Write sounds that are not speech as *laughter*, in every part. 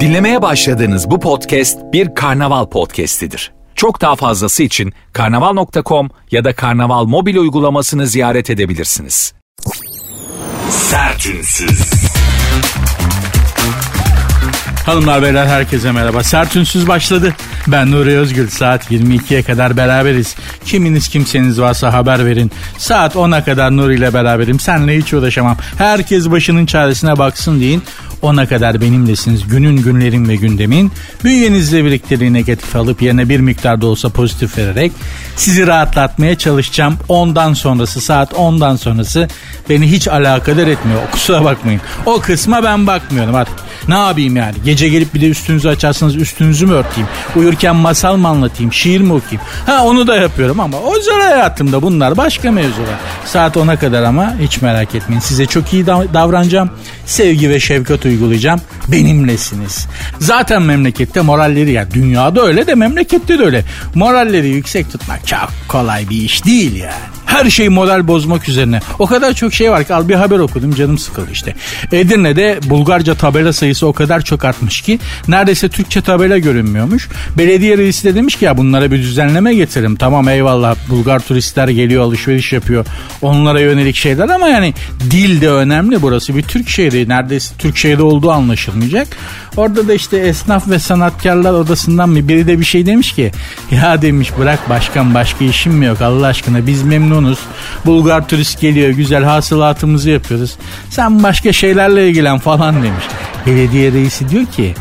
Dinlemeye başladığınız bu podcast bir karnaval podcastidir. Çok daha fazlası için karnaval.com ya da karnaval mobil uygulamasını ziyaret edebilirsiniz. Sertünsüz. Hanımlar beyler herkese merhaba. Sertünsüz başladı. Ben Nuri Özgül. Saat 22'ye kadar beraberiz. Kiminiz kimseniz varsa haber verin. Saat 10'a kadar Nuri ile beraberim. Senle hiç uğraşamam. Herkes başının çaresine baksın deyin. Ona kadar benimlesiniz. Günün, günlerin ve gündemin. Bünyenizle birlikte negatif alıp yerine bir miktar da olsa pozitif vererek sizi rahatlatmaya çalışacağım. Ondan sonrası saat 10'dan sonrası beni hiç alakadar etmiyor. *laughs* Kusura bakmayın. O kısma ben bakmıyorum artık. Ne yapayım yani? Gece gelip bir de üstünüzü açarsanız üstünüzü mü örteyim? Uyurken masal mı anlatayım? Şiir mi okuyayım? Ha onu da yapıyorum ama özel hayatımda bunlar başka mevzular. Saat 10'a kadar ama hiç merak etmeyin. Size çok iyi davranacağım. Sevgi ve şefkat uygulayacağım. Benimlesiniz. Zaten memlekette moralleri ya dünyada öyle de memlekette de öyle. Moralleri yüksek tutmak çok kolay bir iş değil yani. Her şey moral bozmak üzerine. O kadar çok şey var ki al bir haber okudum canım sıkıldı işte. Edirne'de Bulgarca tabela sayısı o kadar çok artmış ki neredeyse Türkçe tabela görünmüyormuş. Belediye reisi de demiş ki ya bunlara bir düzenleme getirelim. Tamam eyvallah Bulgar turistler geliyor alışveriş yapıyor. Onlara yönelik şeyler ama yani dil de önemli burası. Bir Türk şehri neredeyse Türk şehri olduğu anlaşılmayacak. Orada da işte esnaf ve sanatkarlar odasından bir biri de bir şey demiş ki ya demiş bırak başkan başka işim mi yok Allah aşkına biz memnunuz. Bulgar turist geliyor güzel hasılatımızı yapıyoruz. Sen başka şeylerle ilgilen falan demiş. Belediye reisi diyor ki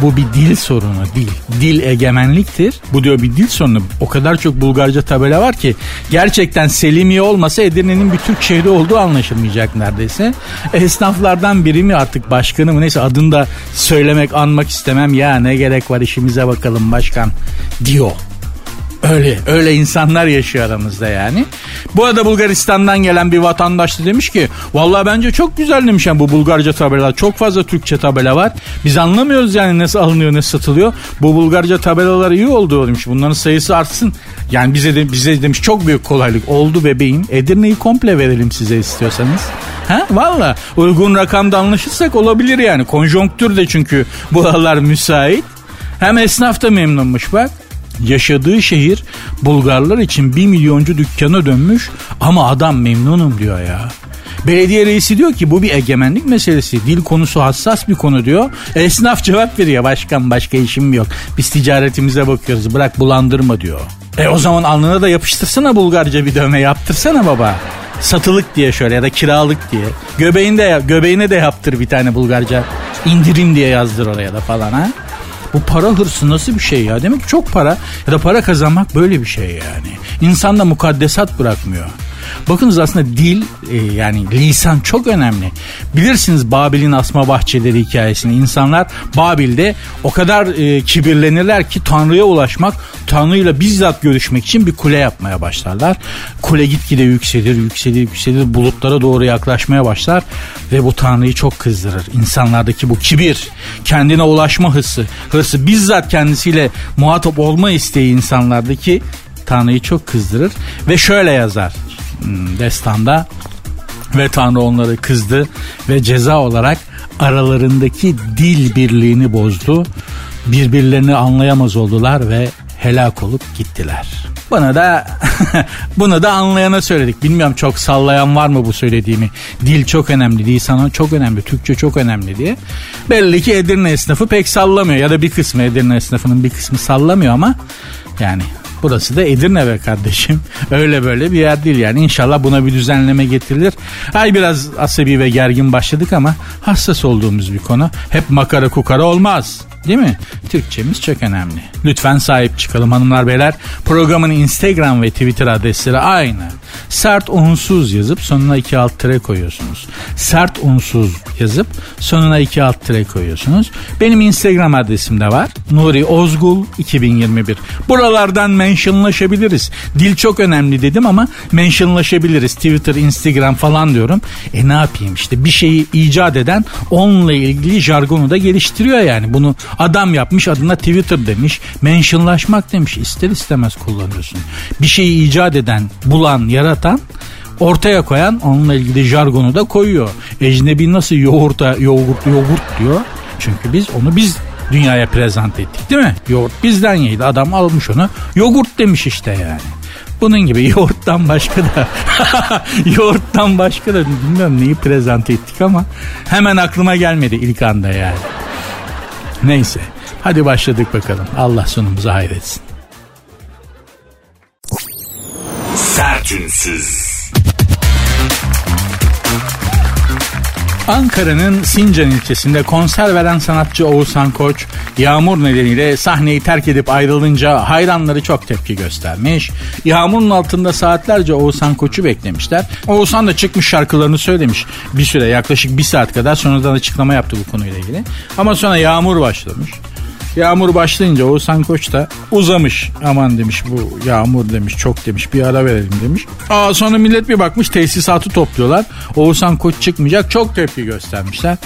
bu bir dil sorunu değil. Dil egemenliktir. Bu diyor bir dil sorunu. O kadar çok Bulgarca tabela var ki gerçekten Selimiye olmasa Edirne'nin bir Türk şehri olduğu anlaşılmayacak neredeyse. Esnaflardan biri mi artık başkanı mı neyse adını da söylemek anmak istemem. Ya ne gerek var işimize bakalım başkan diyor. Öyle öyle insanlar yaşıyor aramızda yani. Bu arada Bulgaristan'dan gelen bir vatandaş da demiş ki vallahi bence çok güzel demiş yani bu Bulgarca tabelalar. Çok fazla Türkçe tabela var. Biz anlamıyoruz yani nasıl alınıyor ne satılıyor. Bu Bulgarca tabelalar iyi oldu demiş. Bunların sayısı artsın. Yani bize de bize demiş çok büyük kolaylık oldu bebeğim. Edirne'yi komple verelim size istiyorsanız. Ha valla uygun rakamda anlaşırsak olabilir yani. Konjonktür de çünkü buralar müsait. Hem esnaf da memnunmuş bak. Yaşadığı şehir Bulgarlar için bir milyoncu dükkana dönmüş ama adam memnunum diyor ya. Belediye reisi diyor ki bu bir egemenlik meselesi. Dil konusu hassas bir konu diyor. Esnaf cevap veriyor. Başkan başka işim yok. Biz ticaretimize bakıyoruz. Bırak bulandırma diyor. E o zaman alnına da yapıştırsana Bulgarca bir dövme yaptırsana baba. Satılık diye şöyle ya da kiralık diye. Göbeğinde göbeğine de yaptır bir tane Bulgarca. İndirim diye yazdır oraya da falan ha. Bu para hırsı nasıl bir şey ya? Demek ki çok para ya da para kazanmak böyle bir şey yani. İnsanda mukaddesat bırakmıyor. Bakınız aslında dil e, yani lisan çok önemli. Bilirsiniz Babil'in asma bahçeleri hikayesini. İnsanlar Babil'de o kadar e, kibirlenirler ki Tanrı'ya ulaşmak, Tanrı'yla bizzat görüşmek için bir kule yapmaya başlarlar. Kule gitgide yükselir, yükselir, yükselir, bulutlara doğru yaklaşmaya başlar ve bu Tanrı'yı çok kızdırır. İnsanlardaki bu kibir, kendine ulaşma hırsı, hırsı bizzat kendisiyle muhatap olma isteği insanlardaki Tanrı'yı çok kızdırır ve şöyle yazar destanda ve Tanrı onları kızdı ve ceza olarak aralarındaki dil birliğini bozdu. Birbirlerini anlayamaz oldular ve helak olup gittiler. Bana da *laughs* bunu da anlayana söyledik. Bilmiyorum çok sallayan var mı bu söylediğimi. Dil çok önemli, lisan çok önemli, Türkçe çok önemli diye. Belli ki Edirne esnafı pek sallamıyor ya da bir kısmı Edirne esnafının bir kısmı sallamıyor ama yani Burası da Edirne be kardeşim. *laughs* Öyle böyle bir yer değil yani. İnşallah buna bir düzenleme getirilir. Ay biraz asabi ve gergin başladık ama hassas olduğumuz bir konu. Hep makara kukara olmaz. Değil mi? Türkçemiz çok önemli. Lütfen sahip çıkalım hanımlar beyler. Programın Instagram ve Twitter adresleri aynı. Sert unsuz yazıp sonuna iki alt tere koyuyorsunuz. Sert unsuz yazıp sonuna iki alt tere koyuyorsunuz. Benim Instagram adresim de var. Nuri Ozgul 2021. Buralardan mentionlaşabiliriz. Dil çok önemli dedim ama mentionlaşabiliriz. Twitter, Instagram falan diyorum. E ne yapayım işte bir şeyi icat eden onunla ilgili jargonu da geliştiriyor yani. Bunu Adam yapmış adına Twitter demiş. Mentionlaşmak demiş. İster istemez kullanıyorsun. Bir şeyi icat eden, bulan, yaratan ortaya koyan onunla ilgili jargonu da koyuyor. Ecnebi nasıl yoğurta yoğurt yoğurt diyor. Çünkü biz onu biz dünyaya prezent ettik değil mi? Yoğurt bizden yedi. Adam almış onu. Yoğurt demiş işte yani. Bunun gibi yoğurttan başka da *laughs* yoğurttan başka da bilmiyorum neyi prezent ettik ama hemen aklıma gelmedi ilk anda yani. Neyse hadi başladık bakalım. Allah sonumuzu hayretsin. Sertünsüz. Ankara'nın Sincan ilçesinde konser veren sanatçı Oğuzhan Koç yağmur nedeniyle sahneyi terk edip ayrılınca hayranları çok tepki göstermiş. Yağmurun altında saatlerce Oğuzhan Koç'u beklemişler. Oğuzhan da çıkmış şarkılarını söylemiş bir süre yaklaşık bir saat kadar sonradan açıklama yaptı bu konuyla ilgili. Ama sonra yağmur başlamış. Yağmur başlayınca Oğuzhan Koç da uzamış. Aman demiş bu yağmur demiş çok demiş bir ara verelim demiş. Aa sonra millet bir bakmış tesisatı topluyorlar. Oğuzhan Koç çıkmayacak çok tepki göstermişler.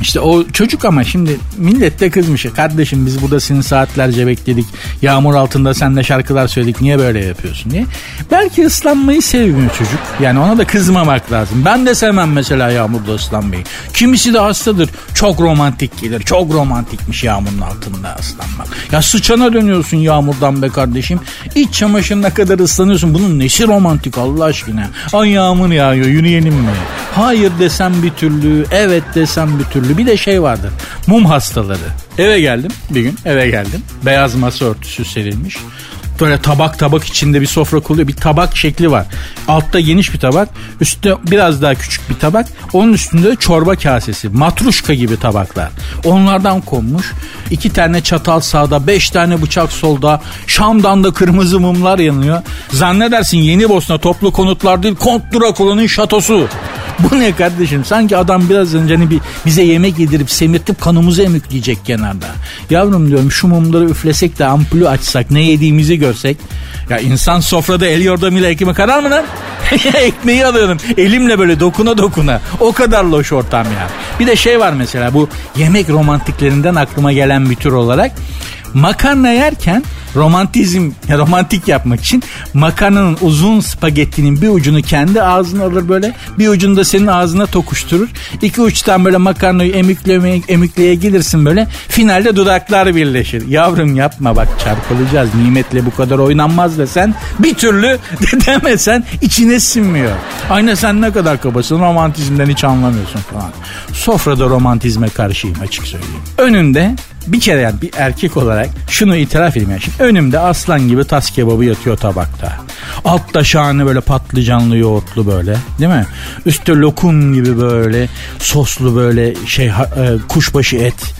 İşte o çocuk ama şimdi millet de kızmış. Kardeşim biz burada seni saatlerce bekledik. Yağmur altında senle şarkılar söyledik. Niye böyle yapıyorsun diye. Belki ıslanmayı sevmiyor çocuk. Yani ona da kızmamak lazım. Ben de sevmem mesela yağmurda ıslanmayı. Kimisi de hastadır. Çok romantik gelir. Çok romantikmiş yağmurun altında ıslanmak. Ya sıçana dönüyorsun yağmurdan be kardeşim. İç çamaşırına kadar ıslanıyorsun. Bunun nesi romantik Allah aşkına. Ay yağmur yağıyor yürüyelim mi? Hayır desem bir türlü. Evet desem bir türlü türlü bir de şey vardır. Mum hastaları. Eve geldim bir gün eve geldim. Beyaz masa örtüsü serilmiş. Böyle tabak tabak içinde bir sofra kuruluyor. Bir tabak şekli var. Altta geniş bir tabak. Üstte biraz daha küçük bir tabak. Onun üstünde de çorba kasesi. Matruşka gibi tabaklar. Onlardan konmuş. İki tane çatal sağda. Beş tane bıçak solda. Şam'dan da kırmızı mumlar yanıyor. Zannedersin Yeni Bosna toplu konutlar değil. Kont Drakula'nın şatosu. Bu ne kardeşim? Sanki adam biraz önce hani bir bize yemek yedirip semirtip kanımızı emükleyecek kenarda. Yavrum diyorum şu mumları üflesek de ampulü açsak ne yediğimizi görsek. Ya insan sofrada el yordamıyla ekmek arar mı lan? *laughs* Ekmeği alıyorum elimle böyle dokuna dokuna. O kadar loş ortam ya. Bir de şey var mesela bu yemek romantiklerinden aklıma gelen bir tür olarak. Makarna yerken romantizm, *laughs* romantik yapmak için makarnanın uzun spagettinin bir ucunu kendi ağzına alır böyle. Bir ucunu da senin ağzına tokuşturur. İki uçtan böyle makarnayı emiklemeye, emikleye gelirsin böyle. Finalde dudaklar birleşir. Yavrum yapma bak çarpılacağız. Nimetle bu kadar oynanmaz desen bir türlü *laughs* demesen içine sinmiyor. Aynen sen ne kadar kabasın romantizmden hiç anlamıyorsun falan. Sofrada romantizme karşıyım açık söyleyeyim. Önünde bir kere yani bir erkek olarak şunu itiraf edeyim yani. Şimdi önümde aslan gibi tas kebabı yatıyor tabakta. Altta şahane böyle patlıcanlı yoğurtlu böyle değil mi? Üstte lokum gibi böyle soslu böyle şey e, kuşbaşı et.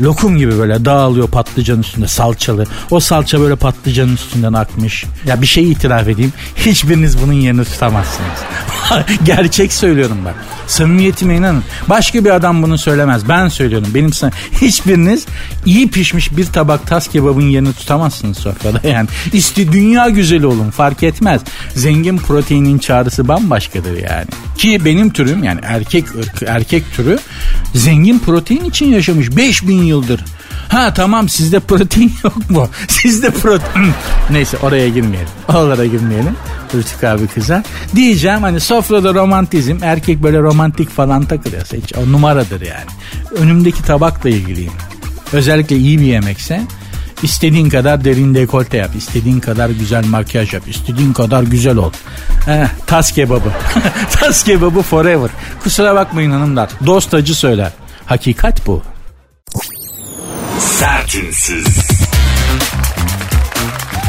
Lokum gibi böyle dağılıyor patlıcan üstünde salçalı. O salça böyle patlıcanın üstünden akmış. Ya bir şey itiraf edeyim. Hiçbiriniz bunun yerini tutamazsınız. *laughs* Gerçek söylüyorum bak. Samimiyetime inanın. Başka bir adam bunu söylemez. Ben söylüyorum. Benim sana hiçbiriniz iyi pişmiş bir tabak tas kebabın yerini tutamazsınız sofrada. Yani isti dünya güzeli olun fark etmez. Zengin proteinin çağrısı bambaşkadır yani. Ki benim türüm yani erkek erkek türü zengin protein için yaşamış 5000 yıldır. Ha tamam sizde protein *laughs* yok mu? Sizde protein... Neyse oraya girmeyelim. Oralara girmeyelim. Rütük abi kızar. Diyeceğim hani sofrada romantizm erkek böyle romantik falan takılıyorsa hiç o numaradır yani. Önümdeki tabakla ilgiliyim. Özellikle iyi bir yemekse İstediğin kadar derin dekolte yap. istediğin kadar güzel makyaj yap. istediğin kadar güzel ol. Eh, tas kebabı. *laughs* tas kebabı forever. Kusura bakmayın hanımlar. Dost acı söyler. Hakikat bu. Sertünsüz.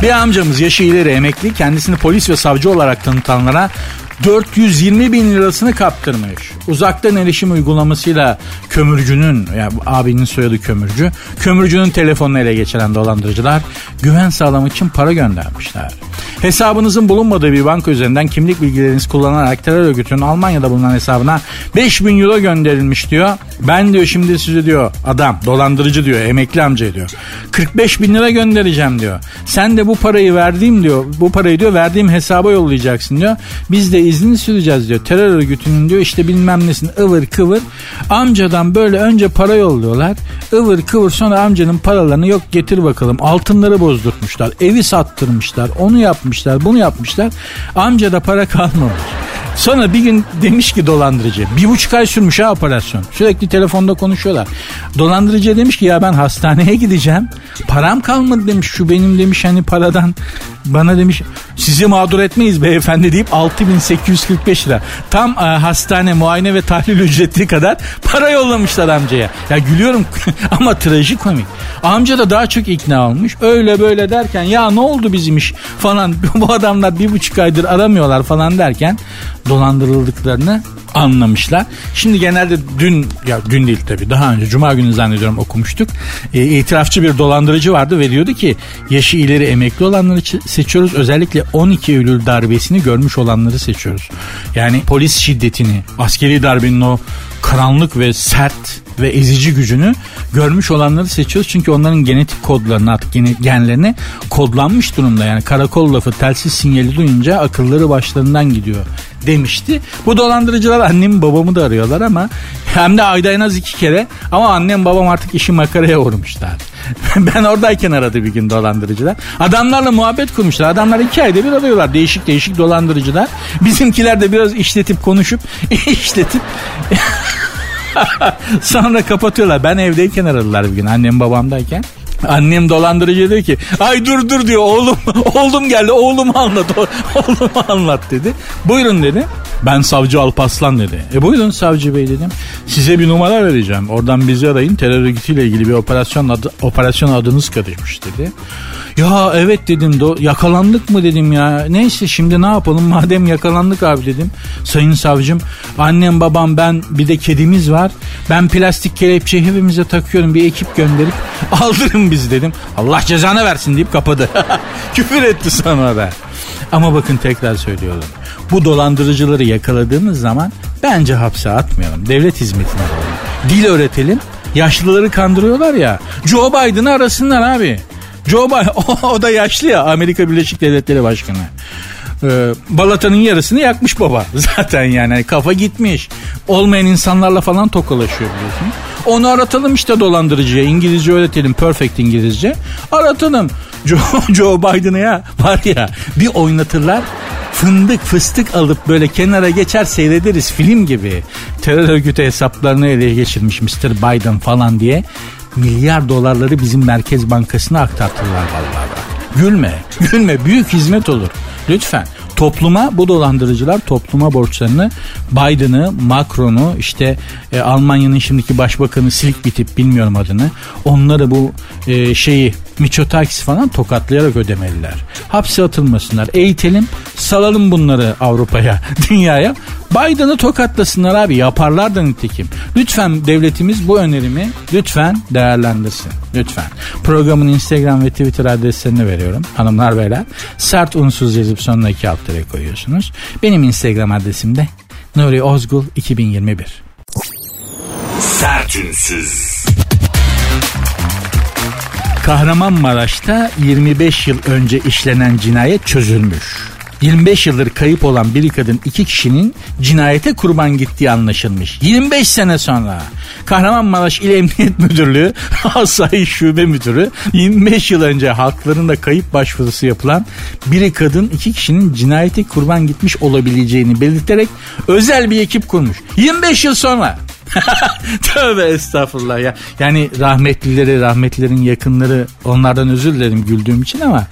Bir amcamız yaşı ileri emekli kendisini polis ve savcı olarak tanıtanlara 420 bin lirasını kaptırmış. Uzaktan erişim uygulamasıyla kömürcünün, yani abinin soyadı kömürcü, kömürcünün telefonunu ele geçiren dolandırıcılar güven sağlamak için para göndermişler. Hesabınızın bulunmadığı bir banka üzerinden kimlik bilgilerinizi kullanarak terör örgütünün Almanya'da bulunan hesabına 5000 euro gönderilmiş diyor. Ben diyor şimdi size diyor adam dolandırıcı diyor emekli amca diyor. 45 bin lira göndereceğim diyor. Sen de bu parayı verdiğim diyor bu parayı diyor verdiğim hesaba yollayacaksın diyor. Biz de izni süreceğiz diyor. Terör örgütünün diyor işte bilmem nesin ıvır kıvır. Amcadan böyle önce para yolluyorlar. ıvır kıvır sonra amcanın paralarını yok getir bakalım. Altınları bozdurtmuşlar. Evi sattırmışlar. Onu yapmışlar bunu yapmışlar. Amca da para kalmamış. Sonra bir gün demiş ki dolandırıcı bir buçuk ay sürmüş ha operasyon. Sürekli telefonda konuşuyorlar. Dolandırıcı demiş ki ya ben hastaneye gideceğim. Param kalmadı demiş şu benim demiş hani paradan bana demiş sizi mağdur etmeyiz beyefendi deyip 6845 lira. Tam e, hastane muayene ve tahlil ücreti kadar para yollamışlar amcaya. Ya gülüyorum *laughs* ama trajikomik. Amca da daha çok ikna olmuş. Öyle böyle derken ya ne oldu bizim iş falan *laughs* bu adamlar bir buçuk aydır aramıyorlar falan derken dolandırıldıklarını anlamışlar. Şimdi genelde dün ya dün değil tabii daha önce cuma günü zannediyorum okumuştuk. E, itirafçı bir dolandırıcı vardı ve diyordu ki yaşı ileri emekli olanları seçiyoruz. Özellikle 12 Eylül darbesini görmüş olanları seçiyoruz. Yani polis şiddetini, askeri darbenin o karanlık ve sert ve ezici gücünü görmüş olanları seçiyoruz. Çünkü onların genetik kodlarını artık genlerine kodlanmış durumda. Yani karakol lafı telsiz sinyali duyunca akılları başlarından gidiyor demişti. Bu dolandırıcılar annemi babamı da arıyorlar ama hem de ayda en az iki kere ama annem babam artık işi makaraya vurmuşlar. *laughs* ben oradayken aradı bir gün dolandırıcılar. Adamlarla muhabbet kurmuşlar. Adamlar iki ayda bir arıyorlar. Değişik değişik dolandırıcılar. Bizimkiler de biraz işletip konuşup *laughs* işletip *laughs* Sonra kapatıyorlar. Ben evdeyken aradılar bir gün annem babamdayken. Annem dolandırıcı diyor ki ay dur dur diyor oğlum *laughs* oğlum geldi oğlumu anlat *laughs* oğlumu anlat dedi. Buyurun dedi. Ben savcı Alpaslan dedi. E buyurun savcı bey dedim. Size bir numara vereceğim. Oradan bizi arayın. Terör örgütüyle ilgili bir operasyon adı, operasyon adınız karışmış dedi. Ya evet dedim. Do yakalandık mı dedim ya. Neyse şimdi ne yapalım *laughs* madem yakalandık abi dedim. Sayın savcım annem babam ben bir de kedimiz var. Ben plastik kelepçe hepimize takıyorum. Bir ekip gönderip *laughs* aldırın bizi dedim. Allah cezanı versin deyip kapadı. *laughs* Küfür etti sonra da. Ama bakın tekrar söylüyorum. Bu dolandırıcıları yakaladığımız zaman bence hapse atmayalım. Devlet hizmetine alalım. Dil öğretelim. Yaşlıları kandırıyorlar ya. Joe Biden'ı arasınlar abi. Joe Biden *laughs* o, da yaşlı ya Amerika Birleşik Devletleri Başkanı. Ee, balatanın yarısını yakmış baba *laughs* zaten yani kafa gitmiş. Olmayan insanlarla falan tokalaşıyor biliyorsun. Onu aratalım işte dolandırıcıya. İngilizce öğretelim. Perfect İngilizce. Aratalım. *laughs* Joe, Joe Biden'ı ya var ya bir oynatırlar fındık fıstık alıp böyle kenara geçer seyrederiz film gibi. Terör örgütü hesaplarını ele geçirmiş Mr. Biden falan diye milyar dolarları bizim Merkez Bankası'na aktartırlar vallahi. Gülme, gülme büyük hizmet olur. Lütfen topluma bu dolandırıcılar topluma borçlarını Biden'ı, Macron'u işte e, Almanya'nın şimdiki başbakanı silik bitip bilmiyorum adını. Onları bu e, şeyi Miçotakis falan tokatlayarak ödemeliler. Hapse atılmasınlar. Eğitelim, salalım bunları Avrupa'ya, *laughs* dünyaya. Biden'ı tokatlasınlar abi. Yaparlar da nitekim. Lütfen devletimiz bu önerimi lütfen değerlendirsin. Lütfen. Programın Instagram ve Twitter adreslerini veriyorum. Hanımlar beyler. Sert unsuz yazıp sonuna iki alt koyuyorsunuz. Benim Instagram adresim de Nuri Ozgul 2021. Sertünsüz. Kahramanmaraş'ta 25 yıl önce işlenen cinayet çözülmüş. 25 yıldır kayıp olan bir kadın iki kişinin cinayete kurban gittiği anlaşılmış. 25 sene sonra Kahramanmaraş İl Emniyet Müdürlüğü *laughs* Asayi Şube Müdürü 25 yıl önce halklarında kayıp başvurusu yapılan bir kadın iki kişinin cinayete kurban gitmiş olabileceğini belirterek özel bir ekip kurmuş. 25 yıl sonra *laughs* Tövbe estağfurullah ya. Yani rahmetlileri, rahmetlilerin yakınları onlardan özür dilerim güldüğüm için ama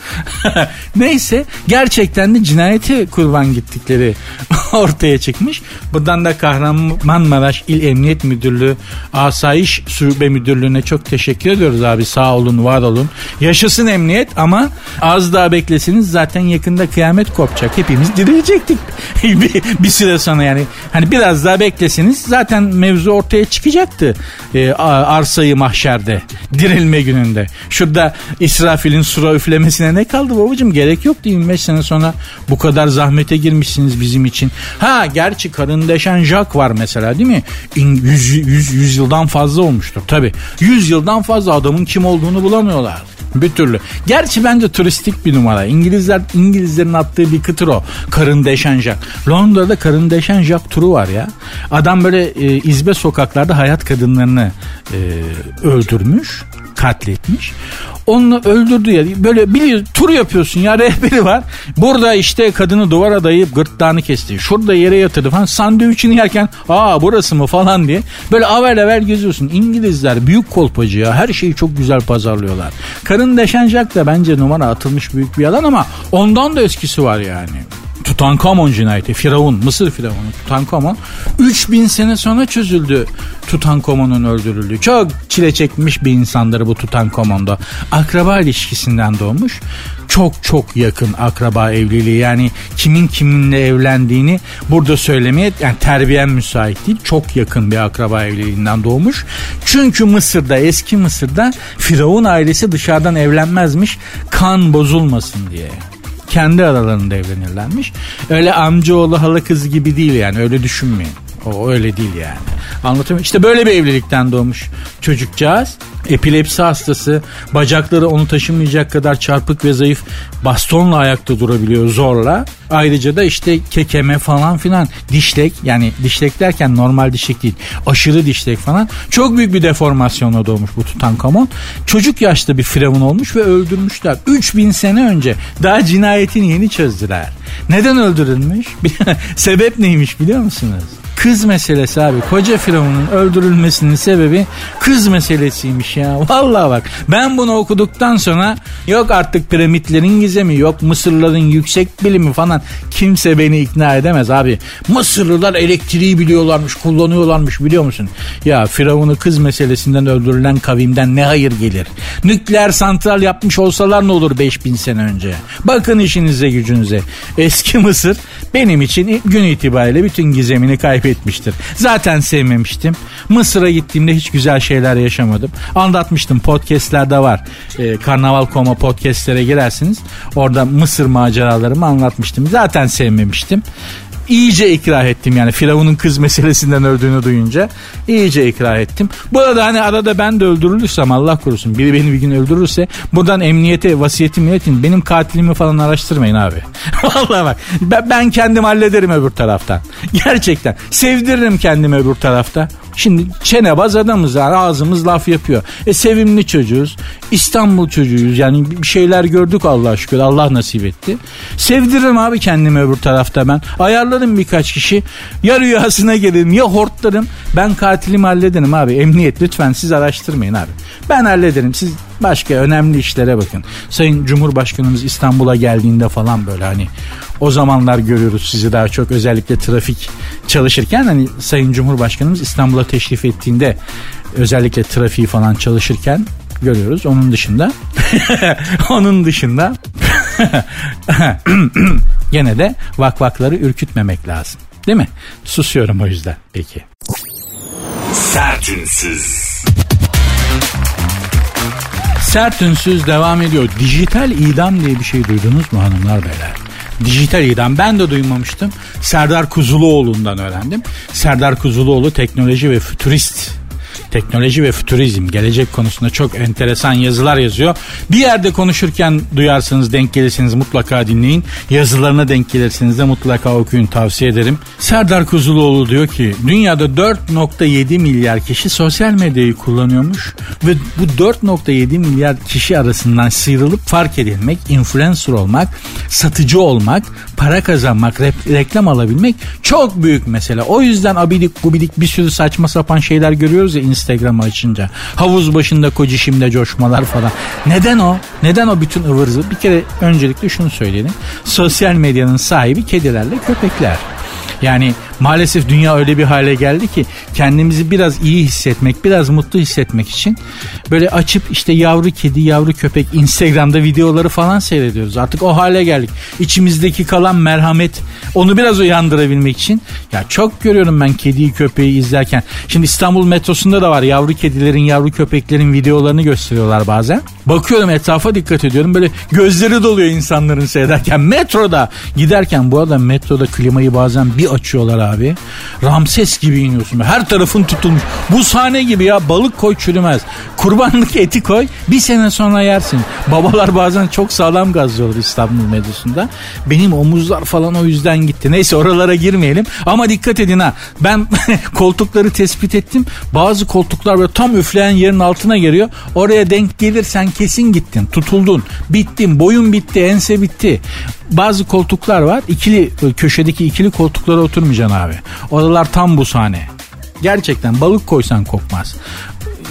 *laughs* neyse gerçekten de cinayeti kurban gittikleri *laughs* ortaya çıkmış. Buradan da Kahramanmaraş İl Emniyet Müdürlüğü Asayiş Şube Müdürlüğü'ne çok teşekkür ediyoruz abi. Sağ olun, var olun. Yaşasın emniyet ama az daha beklesiniz zaten yakında kıyamet kopacak. Hepimiz dirilecektik bir, bir süre sonra yani. Hani biraz daha beklesiniz zaten mevzu yüzü ortaya çıkacaktı e, arsayı mahşerde dirilme gününde. Şurada İsrafil'in sura üflemesine ne kaldı babacığım gerek yok 25 sene sonra bu kadar zahmete girmişsiniz bizim için. Ha gerçi karın deşen Jack var mesela değil mi? 100, 100, 100 yıldan fazla olmuştur tabi. 100 yıldan fazla adamın kim olduğunu bulamıyorlar. Bir türlü. Gerçi bence turistik bir numara. İngilizler İngilizlerin attığı bir kıtır o. Karın deşen Jack. Londra'da karın deşen Jack turu var ya. Adam böyle e, izbe sokaklarda hayat kadınlarını e, öldürmüş katletmiş. Onu öldürdü ya. Böyle biliyor tur yapıyorsun ya rehberi var. Burada işte kadını duvara dayayıp gırtlağını kesti. Şurada yere yatırdı falan. Sandviçini yerken aa burası mı falan diye. Böyle avel avel geziyorsun. İngilizler büyük kolpacı ya. Her şeyi çok güzel pazarlıyorlar. Karın deşenecek de bence numara atılmış büyük bir yalan ama ondan da eskisi var yani. Tutankamon cinayeti. Firavun, Mısır Firavunu Tutankamon. 3000 sene sonra çözüldü Tutankamon'un öldürüldüğü. Çok çile çekmiş bir insandır bu Tutankamon'da. Akraba ilişkisinden doğmuş. Çok çok yakın akraba evliliği. Yani kimin kiminle evlendiğini burada söylemeye yani terbiyen müsait değil. Çok yakın bir akraba evliliğinden doğmuş. Çünkü Mısır'da eski Mısır'da Firavun ailesi dışarıdan evlenmezmiş. Kan bozulmasın diye kendi aralarında evlenirlermiş. Öyle amcaoğlu hala kız gibi değil yani öyle düşünmeyin. O öyle değil yani. Anlatayım. İşte böyle bir evlilikten doğmuş çocukcağız. Epilepsi hastası. Bacakları onu taşımayacak kadar çarpık ve zayıf. Bastonla ayakta durabiliyor zorla. Ayrıca da işte kekeme falan filan. Dişlek yani dişlek derken normal dişlek değil. Aşırı dişlek falan. Çok büyük bir deformasyonla doğmuş bu Tutankamon. Çocuk yaşta bir firavun olmuş ve öldürmüşler. 3000 sene önce. Daha cinayetini yeni çözdüler. Neden öldürülmüş? *laughs* Sebep neymiş biliyor musunuz? Kız meselesi abi. Koca Firavun'un öldürülmesinin sebebi kız meselesiymiş ya. *laughs* Vallahi bak ben bunu okuduktan sonra yok artık piramitlerin gizemi yok Mısırlıların yüksek bilimi falan kimse beni ikna edemez abi. Mısırlılar elektriği biliyorlarmış kullanıyorlarmış biliyor musun? Ya Firavun'u kız meselesinden öldürülen kavimden ne hayır gelir? Nükleer santral yapmış olsalar ne olur 5000 sene önce? Bakın işinize gücünüze. Eski Mısır benim için gün itibariyle bütün gizemini kaybetmiştir etmiştir. Zaten sevmemiştim. Mısır'a gittiğimde hiç güzel şeyler yaşamadım. Anlatmıştım podcastlerde var. Ee, Karnaval Koma podcastlere girersiniz. Orada Mısır maceralarımı anlatmıştım. Zaten sevmemiştim iyice ikrah ettim yani Firavun'un kız meselesinden öldüğünü duyunca iyice ikrah ettim. Bu arada hani arada ben de öldürülürsem Allah korusun biri beni bir gün öldürürse buradan emniyete vasiyetimi iletin benim katilimi falan araştırmayın abi. *laughs* Vallahi bak ben, kendim hallederim öbür taraftan. Gerçekten sevdiririm kendimi öbür tarafta. Şimdi çenebaz adamız yani ağzımız laf yapıyor. E sevimli çocuğuz. İstanbul çocuğuyuz. Yani bir şeyler gördük Allah şükür. Allah nasip etti. Sevdiririm abi kendimi öbür tarafta ben. Ayarlarım birkaç kişi. Ya rüyasına gelirim ya hortlarım. Ben katilimi hallederim abi. Emniyet lütfen siz araştırmayın abi. Ben hallederim. Siz başka önemli işlere bakın. Sayın Cumhurbaşkanımız İstanbul'a geldiğinde falan böyle hani o zamanlar görüyoruz sizi daha çok özellikle trafik çalışırken hani Sayın Cumhurbaşkanımız İstanbul'a teşrif ettiğinde özellikle trafiği falan çalışırken görüyoruz. Onun dışında *laughs* onun dışında *laughs* gene de vakvakları ürkütmemek lazım. Değil mi? Susuyorum o yüzden. Peki. Sertünsüz. Sert ünsüz devam ediyor. Dijital idam diye bir şey duydunuz mu hanımlar beyler? Dijital idam ben de duymamıştım. Serdar Kuzuloğlu'ndan öğrendim. Serdar Kuzuloğlu teknoloji ve fütürist teknoloji ve fütürizm gelecek konusunda çok enteresan yazılar yazıyor. Bir yerde konuşurken duyarsınız denk gelirsiniz mutlaka dinleyin. Yazılarına denk gelirsiniz de mutlaka okuyun tavsiye ederim. Serdar Kuzuloğlu diyor ki dünyada 4.7 milyar kişi sosyal medyayı kullanıyormuş ve bu 4.7 milyar kişi arasından sıyrılıp fark edilmek, influencer olmak, satıcı olmak, para kazanmak, re- reklam alabilmek çok büyük mesele. O yüzden abidik gubidik bir sürü saçma sapan şeyler görüyoruz ya Instagram açınca. Havuz başında kocişimde coşmalar falan. Neden o? Neden o bütün ıvır Bir kere öncelikle şunu söyleyelim. Sosyal medyanın sahibi kedilerle köpekler. Yani maalesef dünya öyle bir hale geldi ki kendimizi biraz iyi hissetmek, biraz mutlu hissetmek için böyle açıp işte yavru kedi, yavru köpek Instagram'da videoları falan seyrediyoruz. Artık o hale geldik. İçimizdeki kalan merhamet onu biraz uyandırabilmek için ya çok görüyorum ben kediyi köpeği izlerken. Şimdi İstanbul metrosunda da var yavru kedilerin, yavru köpeklerin videolarını gösteriyorlar bazen. Bakıyorum etrafa dikkat ediyorum böyle gözleri doluyor insanların seyrederken. Metroda giderken bu arada metroda klimayı bazen bir açıyorlar abi. Ramses gibi iniyorsun. Her tarafın tutulmuş. Bu sahne gibi ya balık koy çürümez. Kurban Kurbanlık eti koy bir sene sonra yersin. Babalar bazen çok sağlam gazlıyorlar İstanbul medyasında. Benim omuzlar falan o yüzden gitti. Neyse oralara girmeyelim. Ama dikkat edin ha. Ben *laughs* koltukları tespit ettim. Bazı koltuklar böyle tam üfleyen yerin altına geliyor. Oraya denk gelirsen kesin gittin. Tutuldun. Bittin. Boyun bitti. Ense bitti. Bazı koltuklar var. İkili köşedeki ikili koltuklara oturmayacaksın abi. Oralar tam bu sahne. Gerçekten balık koysan kokmaz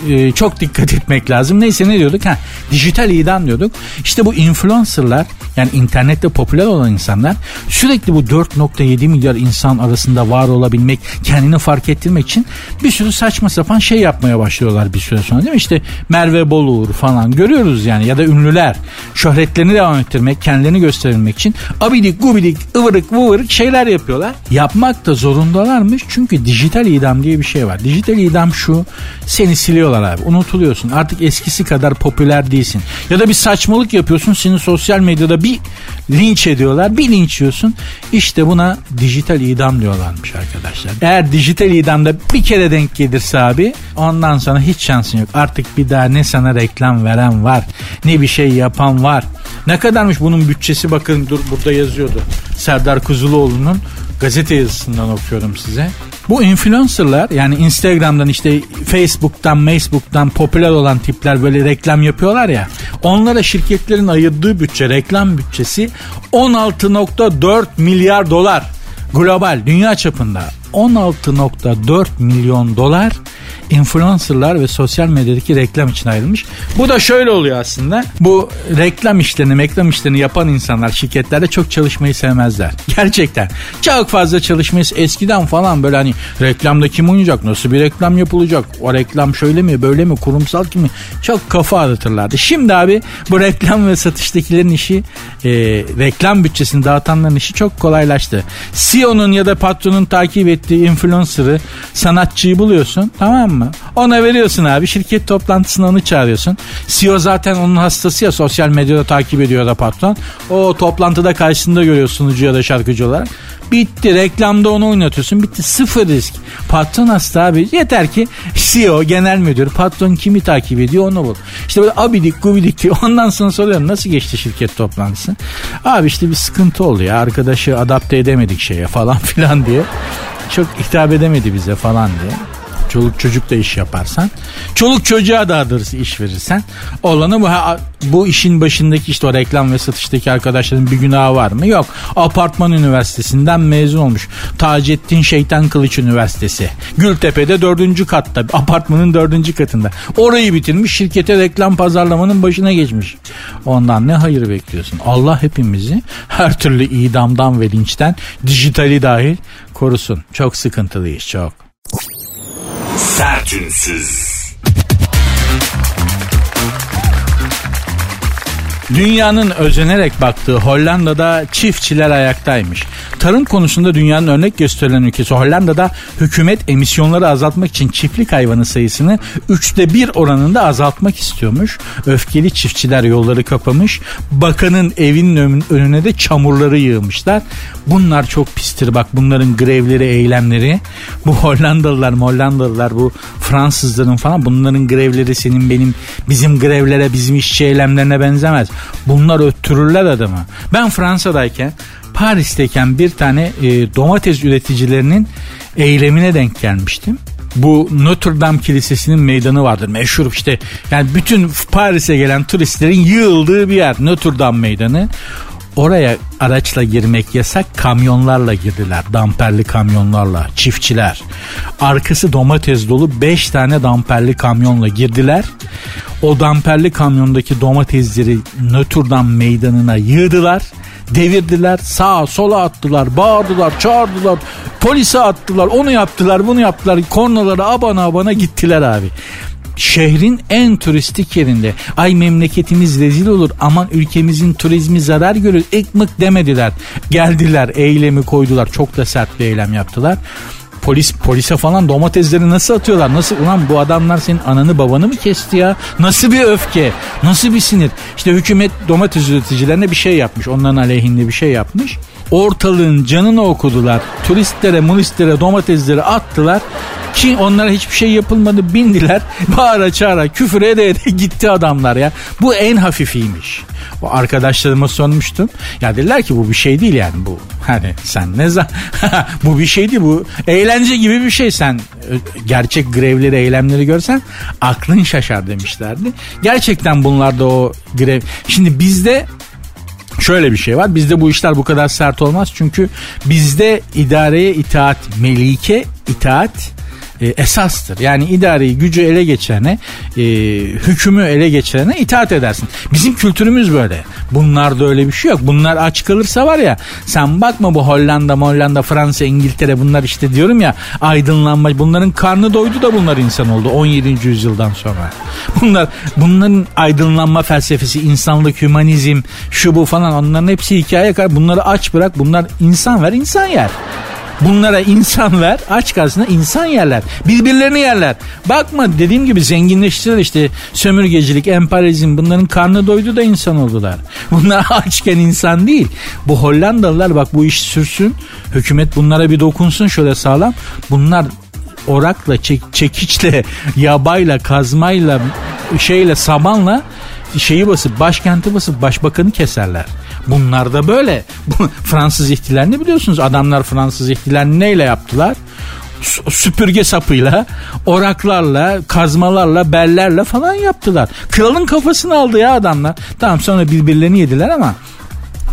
e, çok dikkat etmek lazım. Neyse ne diyorduk? Ha, dijital idam diyorduk. İşte bu influencerlar yani internette popüler olan insanlar sürekli bu 4.7 milyar insan arasında var olabilmek, kendini fark ettirmek için bir sürü saçma sapan şey yapmaya başlıyorlar bir süre sonra değil mi? İşte Merve Boluğur falan görüyoruz yani ya da ünlüler şöhretlerini devam ettirmek, kendilerini gösterilmek için abidik gubidik ıvırık vıvırık şeyler yapıyorlar. Yapmak da zorundalarmış çünkü dijital idam diye bir şey var. Dijital idam şu seni siliyorlar abi unutuluyorsun artık eskisi kadar popüler değilsin. Ya da bir saçmalık yapıyorsun seni sosyal medyada bir linç ediyorlar. Bir linç yiyorsun. İşte buna dijital idam diyorlarmış arkadaşlar. Eğer dijital idamda bir kere denk gelirse abi ondan sonra hiç şansın yok. Artık bir daha ne sana reklam veren var ne bir şey yapan var. Ne kadarmış bunun bütçesi bakın dur burada yazıyordu. Serdar Kuzuloğlu'nun gazete yazısından okuyorum size. Bu influencerlar yani Instagram'dan işte Facebook'tan, Facebook'tan popüler olan tipler böyle reklam yapıyorlar ya. Onlara şirketlerin ayırdığı bütçe, reklam bütçesi 16.4 milyar dolar. Global, dünya çapında 16.4 milyon dolar influencerlar ve sosyal medyadaki reklam için ayrılmış. Bu da şöyle oluyor aslında. Bu reklam işlerini, reklam işlerini yapan insanlar şirketlerde çok çalışmayı sevmezler. *laughs* Gerçekten. Çok fazla çalışmayı eskiden falan böyle hani reklamda kim oynayacak, nasıl bir reklam yapılacak, o reklam şöyle mi, böyle mi, kurumsal kim mi? Çok kafa ağrıtırlardı. Şimdi abi bu reklam ve satıştakilerin işi e, reklam bütçesini dağıtanların işi çok kolaylaştı. CEO'nun ya da patronun takip ettiği influencer'ı, sanatçıyı buluyorsun tamam mı? Mı? Ona veriyorsun abi şirket toplantısına onu çağırıyorsun. CEO zaten onun hastası ya sosyal medyada takip ediyor da patron. O toplantıda karşısında görüyor sunucu ya da şarkıcı olarak. Bitti reklamda onu oynatıyorsun bitti sıfır risk. Patron hasta abi yeter ki CEO genel müdür patron kimi takip ediyor onu bul. İşte böyle abidik gubidik diyor. *laughs* Ondan sonra soruyorum nasıl geçti şirket toplantısı? Abi işte bir sıkıntı oldu ya arkadaşı adapte edemedik şeye falan *laughs* filan diye. Çok hitap edemedi bize falan diye. Çoluk çocuk da iş yaparsan. Çoluk çocuğa daha doğrusu iş verirsen. Olanı bu, bu işin başındaki işte o reklam ve satıştaki arkadaşların bir günahı var mı? Yok. Apartman Üniversitesi'nden mezun olmuş. Taceddin Şeytan Kılıç Üniversitesi. Gültepe'de dördüncü katta. Apartmanın dördüncü katında. Orayı bitirmiş. Şirkete reklam pazarlamanın başına geçmiş. Ondan ne hayır bekliyorsun? Allah hepimizi her türlü idamdan ve linçten dijitali dahil korusun. Çok sıkıntılı iş çok. Sertünsüz. Dünyanın özenerek baktığı Hollanda'da çiftçiler ayaktaymış. Tarım konusunda dünyanın örnek gösterilen ülkesi Hollanda'da hükümet emisyonları azaltmak için çiftlik hayvanı sayısını üçte bir oranında azaltmak istiyormuş. Öfkeli çiftçiler yolları kapamış. Bakanın evinin önüne de çamurları yığmışlar. Bunlar çok pistir bak bunların grevleri, eylemleri. Bu Hollandalılar, Hollandalılar, bu Fransızların falan bunların grevleri senin benim bizim grevlere, bizim işçi eylemlerine benzemez. Bunlar öttürürler adamı. Ben Fransa'dayken Paris'teyken bir tane e, domates üreticilerinin eylemine denk gelmiştim bu Notre Dame Kilisesi'nin meydanı vardır. Meşhur işte yani bütün Paris'e gelen turistlerin yığıldığı bir yer Notre Dame meydanı. Oraya araçla girmek yasak kamyonlarla girdiler. Damperli kamyonlarla çiftçiler. Arkası domates dolu 5 tane damperli kamyonla girdiler. O damperli kamyondaki domatesleri Notre Dame meydanına yığdılar devirdiler sağa sola attılar bağırdılar çağırdılar polise attılar onu yaptılar bunu yaptılar kornaları abana abana gittiler abi şehrin en turistik yerinde ay memleketimiz rezil olur aman ülkemizin turizmi zarar görür ekmık demediler geldiler eylemi koydular çok da sert bir eylem yaptılar polis polise falan domatesleri nasıl atıyorlar? Nasıl ulan bu adamlar senin ananı babanı mı kesti ya? Nasıl bir öfke? Nasıl bir sinir? İşte hükümet domates üreticilerine bir şey yapmış. Onların aleyhinde bir şey yapmış. Ortalığın canını okudular. Turistlere, muristlere, domatesleri attılar. Ki onlara hiçbir şey yapılmadı bindiler *laughs* bağıra çağıra küfür ede ede *laughs* gitti adamlar ya. Bu en hafifiymiş. O arkadaşlarıma sormuştum. Ya dediler ki bu bir şey değil yani bu. Hani sen ne zaman *laughs* bu bir şey değil bu eğlence gibi bir şey sen gerçek grevleri eylemleri görsen aklın şaşar demişlerdi. Gerçekten bunlarda o grev. Şimdi bizde Şöyle bir şey var. Bizde bu işler bu kadar sert olmaz. Çünkü bizde idareye itaat, melike itaat e, esastır. Yani idareyi gücü ele geçirene, e, hükmü ele geçirene itaat edersin. Bizim kültürümüz böyle. Bunlarda öyle bir şey yok. Bunlar aç kalırsa var ya sen bakma bu Hollanda, Hollanda, Fransa, İngiltere bunlar işte diyorum ya aydınlanma. Bunların karnı doydu da bunlar insan oldu 17. yüzyıldan sonra. Bunlar bunların aydınlanma felsefesi, insanlık, hümanizm, şu bu falan onların hepsi hikaye. Bunları aç bırak. Bunlar insan ver, insan yer. Bunlara insan ver aç karşısında insan yerler. Birbirlerini yerler. Bakma dediğim gibi zenginleştiler işte sömürgecilik, emperyalizm bunların karnı doydu da insan oldular. *laughs* Bunlar açken insan değil. Bu Hollandalılar bak bu iş sürsün. Hükümet bunlara bir dokunsun şöyle sağlam. Bunlar orakla, çek, çekiçle, *laughs* yabayla, kazmayla, şeyle, sabanla şeyi basıp başkenti basıp başbakanı keserler. Bunlar da böyle. *laughs* Fransız ihtilalini biliyorsunuz. Adamlar Fransız ihtilalini neyle yaptılar? süpürge sapıyla, oraklarla, kazmalarla, bellerle falan yaptılar. Kralın kafasını aldı ya adamlar. Tamam sonra birbirlerini yediler ama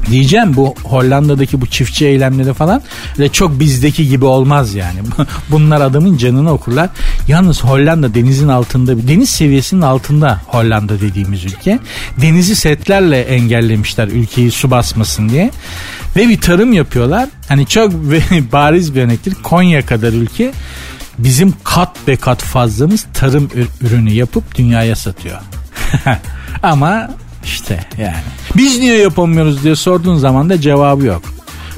Diyeceğim bu Hollanda'daki bu çiftçi eylemleri falan ve çok bizdeki gibi olmaz yani. *laughs* Bunlar adamın canını okurlar. Yalnız Hollanda denizin altında, deniz seviyesinin altında Hollanda dediğimiz ülke. Denizi setlerle engellemişler ülkeyi su basmasın diye. Ve bir tarım yapıyorlar. Hani çok *laughs* bariz bir örnektir. Konya kadar ülke bizim kat be kat fazlamız tarım ürünü yapıp dünyaya satıyor. *laughs* Ama işte yani. Biz niye yapamıyoruz diye sorduğun zaman da cevabı yok.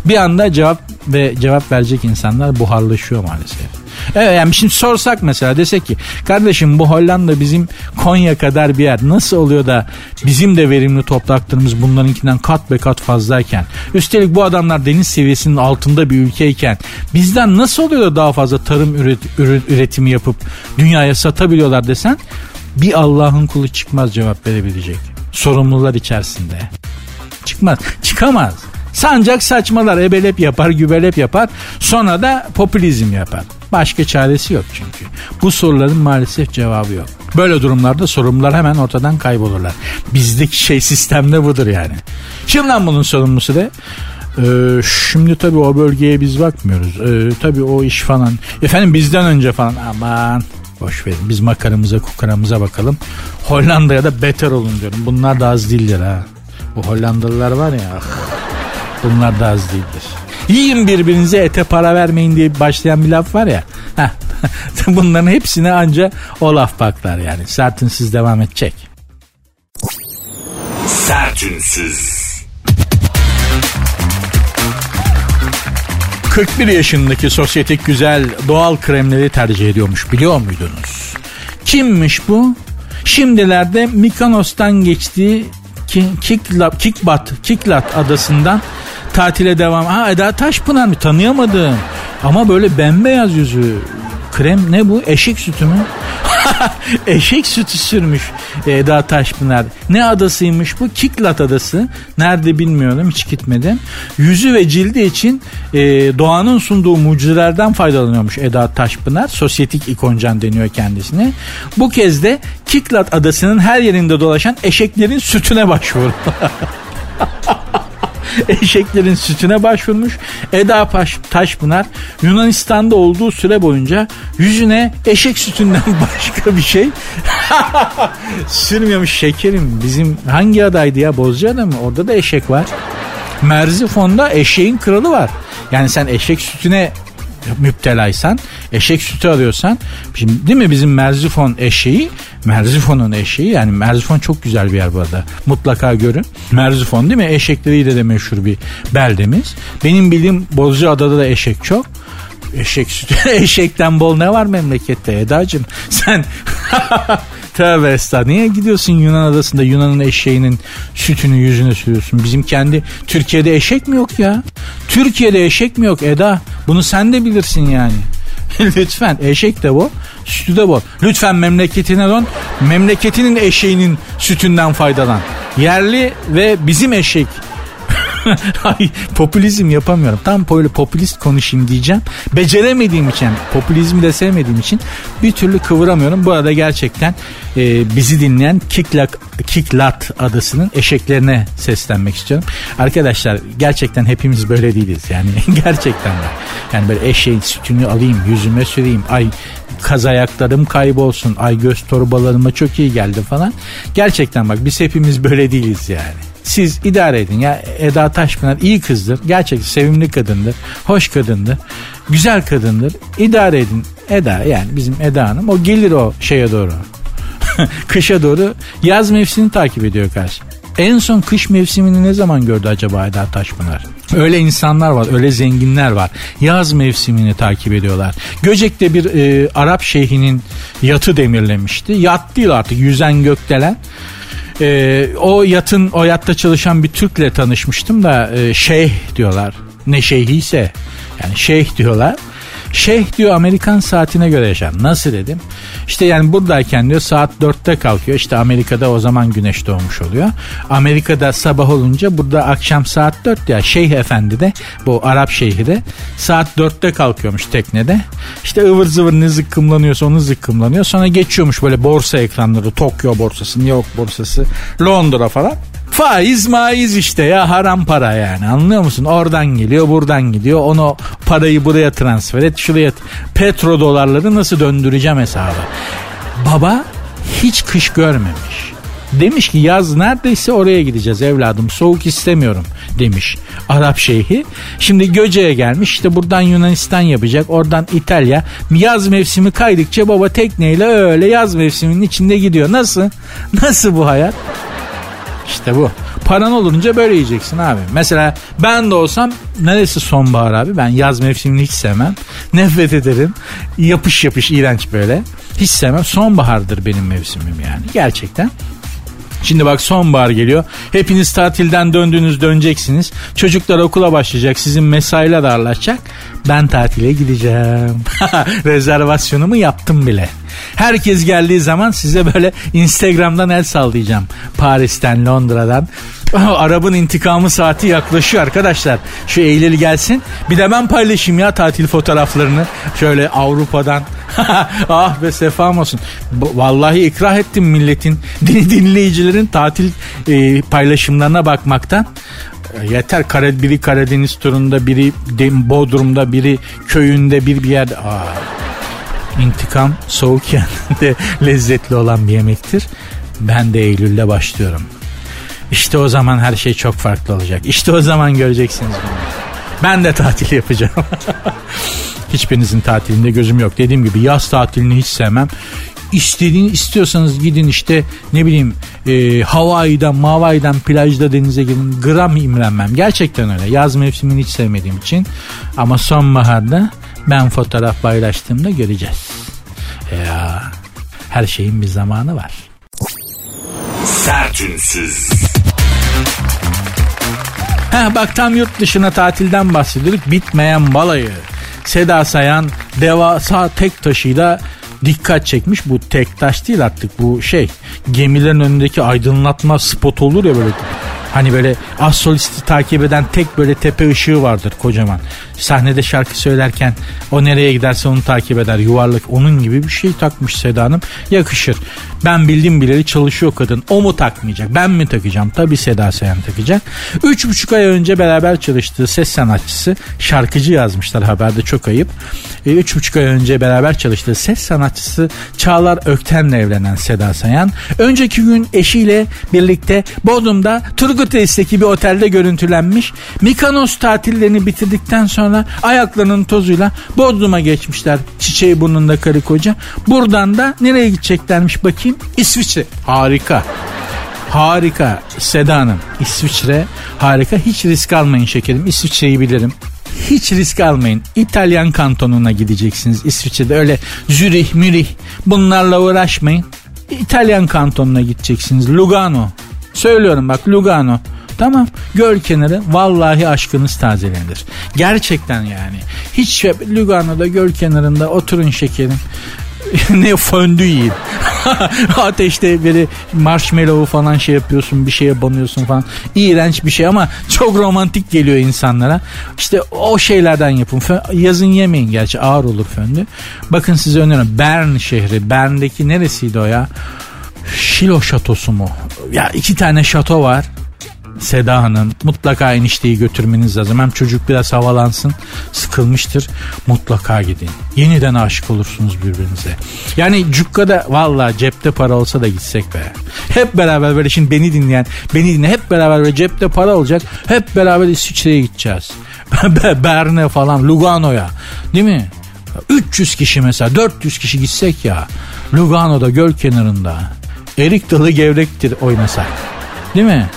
Bir anda cevap ve cevap verecek insanlar buharlaşıyor maalesef. Evet yani şimdi sorsak mesela desek ki kardeşim bu Hollanda bizim Konya kadar bir yer nasıl oluyor da bizim de verimli topraklarımız bunlarınkinden kat be kat fazlayken üstelik bu adamlar deniz seviyesinin altında bir ülkeyken bizden nasıl oluyor da daha fazla tarım üret, üretimi yapıp dünyaya satabiliyorlar desen bir Allah'ın kulu çıkmaz cevap verebilecek sorumlular içerisinde. Çıkmaz. Çıkamaz. Sancak saçmalar, ebelep yapar, gübelep yapar. Sonra da popülizm yapar. Başka çaresi yok çünkü. Bu soruların maalesef cevabı yok. Böyle durumlarda sorumlular hemen ortadan kaybolurlar. Bizdeki şey sistemde budur yani. Kim lan bunun sorumlusu de? Ee, şimdi tabii o bölgeye biz bakmıyoruz. Ee, tabii o iş falan. Efendim bizden önce falan aman Boş verin. Biz makaramıza kukaramıza bakalım. Hollanda'ya da beter olun diyorum. Bunlar da az değildir ha. Bu Hollandalılar var ya. Ah, bunlar da az değildir. Yiyin birbirinize ete para vermeyin diye başlayan bir laf var ya. Heh, *laughs* bunların hepsine anca o laf baklar yani. Sertünsüz devam edecek. Sertünsüz. 41 yaşındaki sosyetik güzel doğal kremleri tercih ediyormuş biliyor muydunuz? Kimmiş bu? Şimdilerde Mikonos'tan geçtiği Kiklat, Kikbat, Kiklat adasından tatile devam. Ha Eda Taşpınar mı? Tanıyamadım. Ama böyle bembeyaz yüzü. Krem ne bu? Eşek sütü mü? *laughs* Eşek sütü sürmüş Eda Taşpınar. Ne adasıymış bu? Kiklat adası. Nerede bilmiyorum hiç gitmedim. Yüzü ve cildi için e, doğanın sunduğu mucizelerden faydalanıyormuş Eda Taşpınar. Sosyetik ikoncan deniyor kendisine. Bu kez de Kiklat adasının her yerinde dolaşan eşeklerin sütüne başvurdu. *laughs* *laughs* eşeklerin sütüne başvurmuş. Eda Taşpınar Yunanistan'da olduğu süre boyunca yüzüne eşek sütünden *laughs* başka bir şey *laughs* sürmüyormuş şekerim. Bizim hangi adaydı ya Bozcaada mı? Orada da eşek var. Merzifon'da eşeğin kralı var. Yani sen eşek sütüne müptelaysan, eşek sütü alıyorsan, şimdi değil mi bizim Merzifon eşeği, Merzifon'un eşeği yani Merzifon çok güzel bir yer bu arada. Mutlaka görün. Merzifon değil mi? Eşekleriyle de meşhur bir beldemiz. Benim bildiğim Bozcaada'da da eşek çok. Eşek sütü, *laughs* eşekten bol ne var memlekette Eda'cığım? Sen *laughs* Tövbe estağfurullah. Niye gidiyorsun Yunan adasında Yunan'ın eşeğinin sütünü yüzüne sürüyorsun? Bizim kendi Türkiye'de eşek mi yok ya? Türkiye'de eşek mi yok Eda? Bunu sen de bilirsin yani. *laughs* Lütfen eşek de bu, sütü de bu. Lütfen memleketine dön. Memleketinin eşeğinin sütünden faydalan. Yerli ve bizim eşek *laughs* Ay, popülizm yapamıyorum. Tam böyle popülist konuşayım diyeceğim. Beceremediğim için, popülizmi de sevmediğim için bir türlü kıvıramıyorum. Bu arada gerçekten e, bizi dinleyen Kiklak, Kiklat adasının eşeklerine seslenmek istiyorum. Arkadaşlar gerçekten hepimiz böyle değiliz. Yani *laughs* gerçekten de. Yani böyle eşeğin sütünü alayım, yüzüme süreyim. Ay kaz ayaklarım kaybolsun. Ay göz torbalarıma çok iyi geldi falan. Gerçekten bak biz hepimiz böyle değiliz yani. Siz idare edin ya Eda Taşpınar iyi kızdır. Gerçekten sevimli kadındır. Hoş kadındır. Güzel kadındır. İdare edin Eda yani bizim Eda Hanım. O gelir o şeye doğru. *laughs* Kışa doğru yaz mevsimini takip ediyor karşı. En son kış mevsimini ne zaman gördü acaba Eda Taşpınar? Öyle insanlar var, öyle zenginler var. Yaz mevsimini takip ediyorlar. Göcek'te bir e, Arap şeyhinin yatı demirlemişti. Yat değil artık yüzen gökdelen. Ee, o yatın o yatta çalışan bir Türk'le tanışmıştım da e, şeyh diyorlar. Ne şeyhi ise yani şeyh diyorlar. Şeyh diyor Amerikan saatine göre yaşar. Nasıl dedim? İşte yani buradayken diyor saat 4'te kalkıyor. İşte Amerika'da o zaman güneş doğmuş oluyor. Amerika'da sabah olunca burada akşam saat 4 ya. Şeyh efendi de bu Arap şeyhi de saat 4'te kalkıyormuş teknede. İşte ıvır zıvır ne zıkkımlanıyorsa onu zıkkımlanıyor. Sonra geçiyormuş böyle borsa ekranları. Tokyo borsası, New York borsası, Londra falan. Faiz maiz işte ya haram para yani anlıyor musun? Oradan geliyor buradan gidiyor onu parayı buraya transfer et şuraya petrodolarları nasıl döndüreceğim hesabı. Baba hiç kış görmemiş. Demiş ki yaz neredeyse oraya gideceğiz evladım soğuk istemiyorum demiş Arap şeyhi. Şimdi Göce'ye gelmiş işte buradan Yunanistan yapacak oradan İtalya. Yaz mevsimi kaydıkça baba tekneyle öyle yaz mevsiminin içinde gidiyor. Nasıl? Nasıl bu hayat? İşte bu. Paran olunca böyle yiyeceksin abi. Mesela ben de olsam neresi sonbahar abi? Ben yaz mevsimini hiç sevmem. *laughs* Nefret ederim. Yapış yapış iğrenç böyle. Hiç sevmem. Sonbahardır benim mevsimim yani. Gerçekten. Şimdi bak sonbahar geliyor. Hepiniz tatilden döndüğünüz döneceksiniz. Çocuklar okula başlayacak. Sizin mesailer ağırlaşacak. Ben tatile gideceğim. *laughs* Rezervasyonumu yaptım bile. Herkes geldiği zaman size böyle Instagram'dan el sallayacağım. Paris'ten, Londra'dan. *laughs* Arap'ın intikamı saati yaklaşıyor arkadaşlar. Şu Eylül gelsin. Bir de ben paylaşayım ya tatil fotoğraflarını. Şöyle Avrupa'dan. *laughs* ah be sefam olsun. Vallahi ikrah ettim milletin *laughs* dinleyicilerin tatil e, paylaşımlarına bakmaktan. E, yeter Kare, biri Karadeniz turunda biri Bodrum'da biri köyünde bir bir yerde. Aa, intikam soğukken *laughs* de lezzetli olan bir yemektir. Ben de Eylül'de başlıyorum. İşte o zaman her şey çok farklı olacak. İşte o zaman göreceksiniz bunu. Ben de tatil yapacağım. *laughs* Hiçbirinizin tatilinde gözüm yok. Dediğim gibi yaz tatilini hiç sevmem. İstediğini istiyorsanız gidin işte ne bileyim e, Hawaii'den, Mavai'den plajda denize girin. Gram imrenmem. Gerçekten öyle. Yaz mevsimini hiç sevmediğim için. Ama sonbaharda ben fotoğraf paylaştığımda göreceğiz. Ya her şeyin bir zamanı var. Sertünsüz. Heh, bak tam yurt dışına tatilden bahsediyorduk. Bitmeyen balayı. Seda Sayan devasa tek taşıyla dikkat çekmiş. Bu tek taş değil artık bu şey gemilerin önündeki aydınlatma spot olur ya böyle Hani böyle az solisti takip eden tek böyle tepe ışığı vardır kocaman. Sahnede şarkı söylerken o nereye giderse onu takip eder yuvarlak. Onun gibi bir şey takmış Seda Hanım. Yakışır. Ben bildiğim bileli çalışıyor kadın. O mu takmayacak? Ben mi takacağım? Tabii Seda Sayan takacak. Üç buçuk ay önce beraber çalıştığı ses sanatçısı şarkıcı yazmışlar haberde çok ayıp. E, üç buçuk ay önce beraber çalıştığı ses sanatçısı Çağlar Ökten'le evlenen Seda Sayan. Önceki gün eşiyle birlikte Bodrum'da Turgut Reis'teki bir otelde görüntülenmiş. Mikanos tatillerini bitirdikten sonra ayaklarının tozuyla Bodrum'a geçmişler. Çiçeği burnunda karı koca. Buradan da nereye gideceklermiş bakayım? İsviçre. Harika. Harika Seda Hanım. İsviçre harika. Hiç risk almayın şekerim. İsviçre'yi bilirim. Hiç risk almayın. İtalyan kantonuna gideceksiniz İsviçre'de. Öyle Zürih, Mürih bunlarla uğraşmayın. İtalyan kantonuna gideceksiniz. Lugano. Söylüyorum bak Lugano. Tamam göl kenarı vallahi aşkınız tazelenir. Gerçekten yani. Hiç şey, Lugano'da göl kenarında oturun şekerim. *laughs* ne fondü yiyin. *laughs* Ateşte böyle marshmallow falan şey yapıyorsun bir şeye banıyorsun falan. İğrenç bir şey ama çok romantik geliyor insanlara. İşte o şeylerden yapın. Yazın yemeyin gerçi ağır olur föndü. Bakın size öneriyorum. Bern şehri. Bern'deki neresiydi o ya? Şilo şatosu mu? Ya iki tane şato var. Seda Hanım mutlaka enişteyi götürmeniz lazım. Hem çocuk biraz havalansın sıkılmıştır mutlaka gidin. Yeniden aşık olursunuz birbirinize. Yani Cukka'da valla cepte para olsa da gitsek be. Hep beraber böyle şimdi beni dinleyen beni dinle hep beraber böyle cepte para olacak. Hep beraber İsviçre'ye gideceğiz. *laughs* Berne falan Lugano'ya değil mi? 300 kişi mesela 400 kişi gitsek ya Lugano'da göl kenarında erik dalı gevrektir oynasak. Değil mi?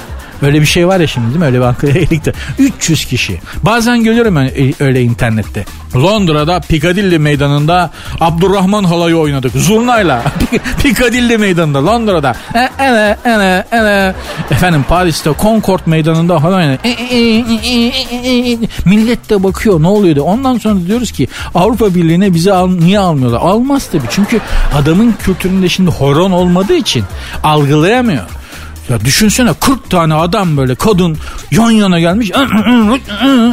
Öyle bir şey var ya şimdi değil mi? Öyle bir Ankara Elik'te. 300 kişi. Bazen görüyorum ben öyle internette. Londra'da Piccadilly meydanında Abdurrahman halayı oynadık. Zurnayla. *laughs* Piccadilly meydanında Londra'da. E, ene, ene, ene. Efendim Paris'te Concord meydanında halay oynadık. E, e, Millet de bakıyor ne oluyordu. Ondan sonra diyoruz ki Avrupa Birliği'ne bizi al, niye almıyorlar? Almaz tabii. Çünkü adamın kültüründe şimdi horon olmadığı için algılayamıyor. Ya düşünsene 40 tane adam böyle kadın yan yana gelmiş.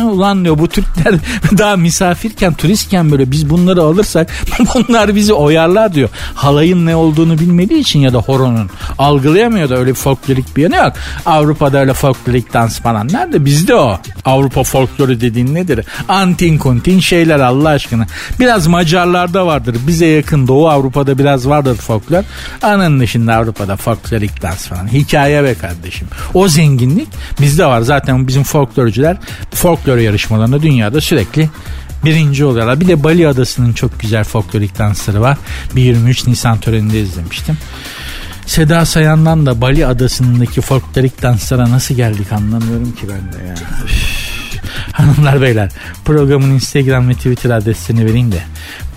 Ulan diyor bu Türkler *laughs* daha misafirken turistken böyle biz bunları alırsak *laughs* bunlar bizi oyarlar diyor. Halayın ne olduğunu bilmediği için ya da horonun algılayamıyor da öyle bir folklorik bir yanı yok. Avrupa'da öyle folklorik dans falan nerede? Bizde o. Avrupa folkloru dediğin nedir? Antin kuntin şeyler Allah aşkına. Biraz Macarlarda vardır. Bize yakın Doğu Avrupa'da biraz vardır folklor. Anın dışında Avrupa'da folklorik dans falan. Hikaye hikaye be kardeşim. O zenginlik bizde var. Zaten bizim folklorcular folklor yarışmalarında dünyada sürekli birinci oluyorlar. Bir de Bali Adası'nın çok güzel folklorik dansları var. Bir 23 Nisan töreninde izlemiştim. Seda Sayan'dan da Bali Adası'ndaki folklorik danslara nasıl geldik anlamıyorum ki ben de ya. Hanımlar beyler programın Instagram ve Twitter adresini vereyim de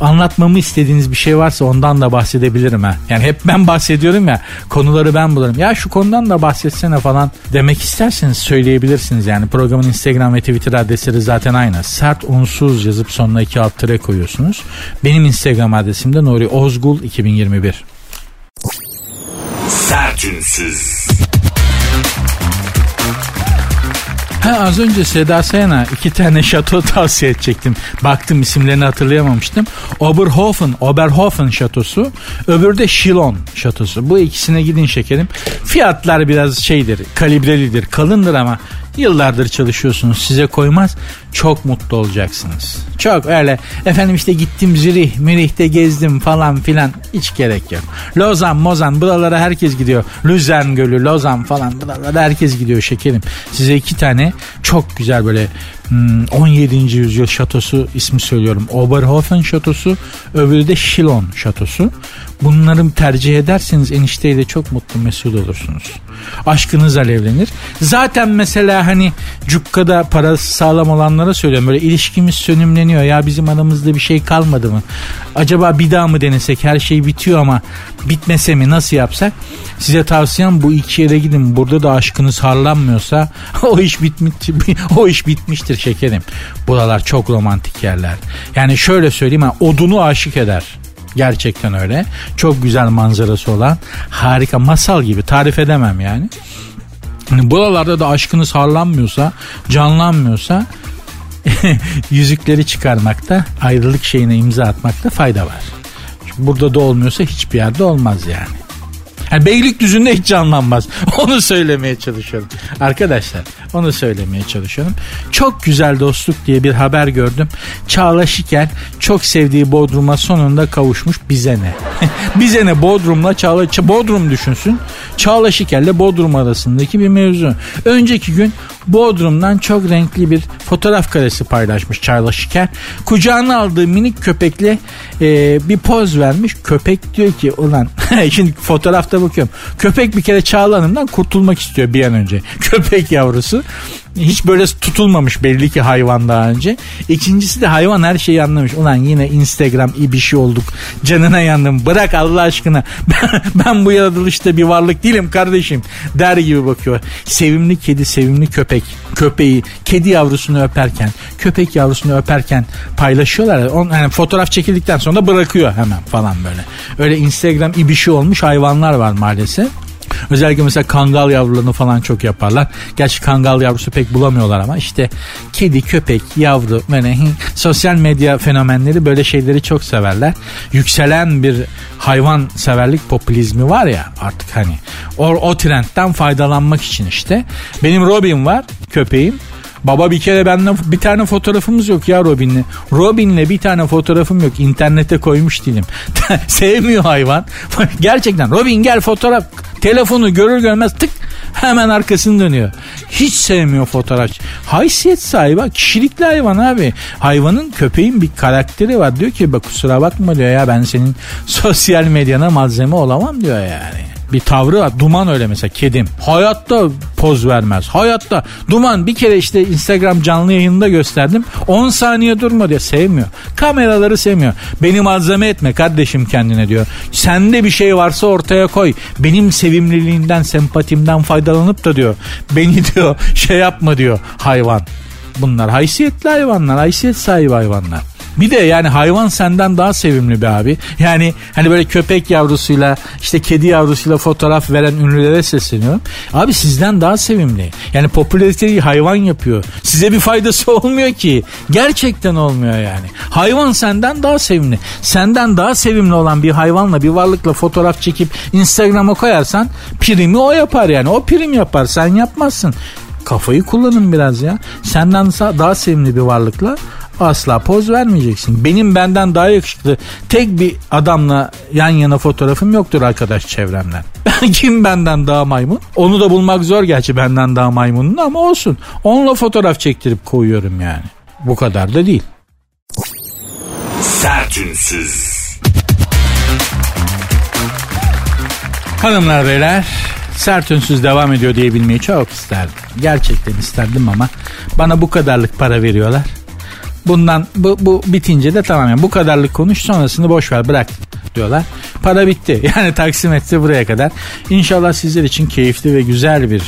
anlatmamı istediğiniz bir şey varsa ondan da bahsedebilirim ha. Yani hep ben bahsediyorum ya konuları ben bulurum. Ya şu konudan da bahsetsene falan demek isterseniz söyleyebilirsiniz. Yani programın Instagram ve Twitter adresleri zaten aynı. Sert unsuz yazıp sonuna iki alt tere koyuyorsunuz. Benim Instagram adresim de Nuri Ozgul 2021. Sertünsüz. Ha az önce Seda Sayan'a iki tane şato *laughs* tavsiye edecektim. Baktım isimlerini hatırlayamamıştım. Oberhofen, Oberhofen şatosu. Öbürü de Shilon şatosu. Bu ikisine gidin şekerim. Fiyatlar biraz şeydir, kalibrelidir, kalındır ama Yıllardır çalışıyorsunuz size koymaz çok mutlu olacaksınız. Çok öyle efendim işte gittim Zürih, Mürih'te gezdim falan filan hiç gerek yok. Lozan, Mozan buralara herkes gidiyor. Luzern Gölü, Lozan falan buralara herkes gidiyor şekerim. Size iki tane çok güzel böyle 17. Hmm, yüzyıl şatosu ismi söylüyorum. Oberhofen şatosu öbürü de Shilon şatosu. Bunları tercih ederseniz enişteyle çok mutlu mesut olursunuz. Aşkınız alevlenir. Zaten mesela hani cukkada parası sağlam olanlara söylüyorum. Böyle ilişkimiz sönümleniyor. Ya bizim aramızda bir şey kalmadı mı? Acaba bir daha mı denesek? Her şey bitiyor ama bitmese mi? Nasıl yapsak? Size tavsiyem bu iki yere gidin. Burada da aşkınız harlanmıyorsa *laughs* o iş bitmiş, o iş bitmiştir şekerim. Buralar çok romantik yerler. Yani şöyle söyleyeyim ha, odunu aşık eder. Gerçekten öyle. Çok güzel manzarası olan harika masal gibi tarif edemem yani. Hani buralarda da aşkınız harlanmıyorsa, canlanmıyorsa *laughs* yüzükleri çıkarmakta, ayrılık şeyine imza atmakta fayda var. Burada da olmuyorsa hiçbir yerde olmaz yani. Yani Beylikdüzü'nde hiç canlanmaz. *laughs* Onu söylemeye çalışıyorum. Arkadaşlar onu söylemeye çalışıyorum. Çok güzel dostluk diye bir haber gördüm. Çağla Şikel çok sevdiği Bodrum'a sonunda kavuşmuş bize ne? *laughs* bize ne Bodrum'la Çağla Bodrum düşünsün. Çağla Şikel'le Bodrum arasındaki bir mevzu. Önceki gün Bodrum'dan çok renkli bir fotoğraf karesi paylaşmış Çağla Şikel. Kucağına aldığı minik köpekle e, bir poz vermiş. Köpek diyor ki ulan *laughs* şimdi fotoğrafta bakıyorum. Köpek bir kere Çağla Hanım'dan kurtulmak istiyor bir an önce. *laughs* Köpek yavrusu. Hiç böyle tutulmamış belli ki hayvan daha önce. İkincisi de hayvan her şeyi anlamış. Ulan yine Instagram iyi bir şey olduk. Canına yandım. Bırak Allah aşkına. *laughs* Ben, ben bu yaratılışta bir varlık değilim kardeşim. Der gibi bakıyor. Sevimli kedi, sevimli köpek. Köpeği, kedi yavrusunu öperken, köpek yavrusunu öperken paylaşıyorlar. On, yani fotoğraf çekildikten sonra bırakıyor hemen falan böyle. Öyle Instagram iyi bir şey olmuş hayvanlar var maalesef. Özellikle mesela kangal yavrularını falan çok yaparlar. Gerçi kangal yavrusu pek bulamıyorlar ama işte kedi, köpek, yavru böyle sosyal medya fenomenleri böyle şeyleri çok severler. Yükselen bir hayvan severlik popülizmi var ya artık hani o, o trendten faydalanmak için işte. Benim Robin var köpeğim. Baba bir kere benden bir tane fotoğrafımız yok ya Robin'le. Robin'le bir tane fotoğrafım yok. İnternete koymuş değilim. *laughs* Sevmiyor hayvan. *laughs* Gerçekten Robin gel fotoğraf. Telefonu görür görmez tık hemen arkasını dönüyor. Hiç sevmiyor fotoğraf. Haysiyet sahibi kişilikli hayvan abi. Hayvanın köpeğin bir karakteri var. Diyor ki bak kusura bakma diyor ya ben senin *laughs* sosyal medyana malzeme olamam diyor yani bir tavrı var. Duman öyle mesela kedim. Hayatta poz vermez. Hayatta. Duman bir kere işte Instagram canlı yayında gösterdim. 10 saniye durma diyor. Sevmiyor. Kameraları sevmiyor. Beni malzeme etme kardeşim kendine diyor. Sende bir şey varsa ortaya koy. Benim sevimliliğimden, sempatimden faydalanıp da diyor. Beni *laughs* diyor şey yapma diyor hayvan. Bunlar haysiyetli hayvanlar, haysiyet sahibi hayvanlar. Bir de yani hayvan senden daha sevimli bir abi. Yani hani böyle köpek yavrusuyla işte kedi yavrusuyla fotoğraf veren ünlülere sesleniyorum. Abi sizden daha sevimli. Yani popülariteyi hayvan yapıyor. Size bir faydası *laughs* olmuyor ki. Gerçekten olmuyor yani. Hayvan senden daha sevimli. Senden daha sevimli olan bir hayvanla bir varlıkla fotoğraf çekip Instagram'a koyarsan primi o yapar yani. O prim yapar sen yapmazsın. Kafayı kullanın biraz ya. Senden daha sevimli bir varlıkla asla poz vermeyeceksin. Benim benden daha yakışıklı tek bir adamla yan yana fotoğrafım yoktur arkadaş çevremden. *laughs* Kim benden daha maymun? Onu da bulmak zor gerçi benden daha maymunun ama olsun. Onunla fotoğraf çektirip koyuyorum yani. Bu kadar da değil. Sertünsüz. Hanımlar beyler sert ünsüz devam ediyor diyebilmeyi çok isterdim. Gerçekten isterdim ama bana bu kadarlık para veriyorlar. Bundan bu, bu bitince de tamam yani bu kadarlık konuş sonrasını boş ver bırak diyorlar. Para bitti. *laughs* Yani taksim etti buraya kadar. İnşallah sizler için keyifli ve güzel bir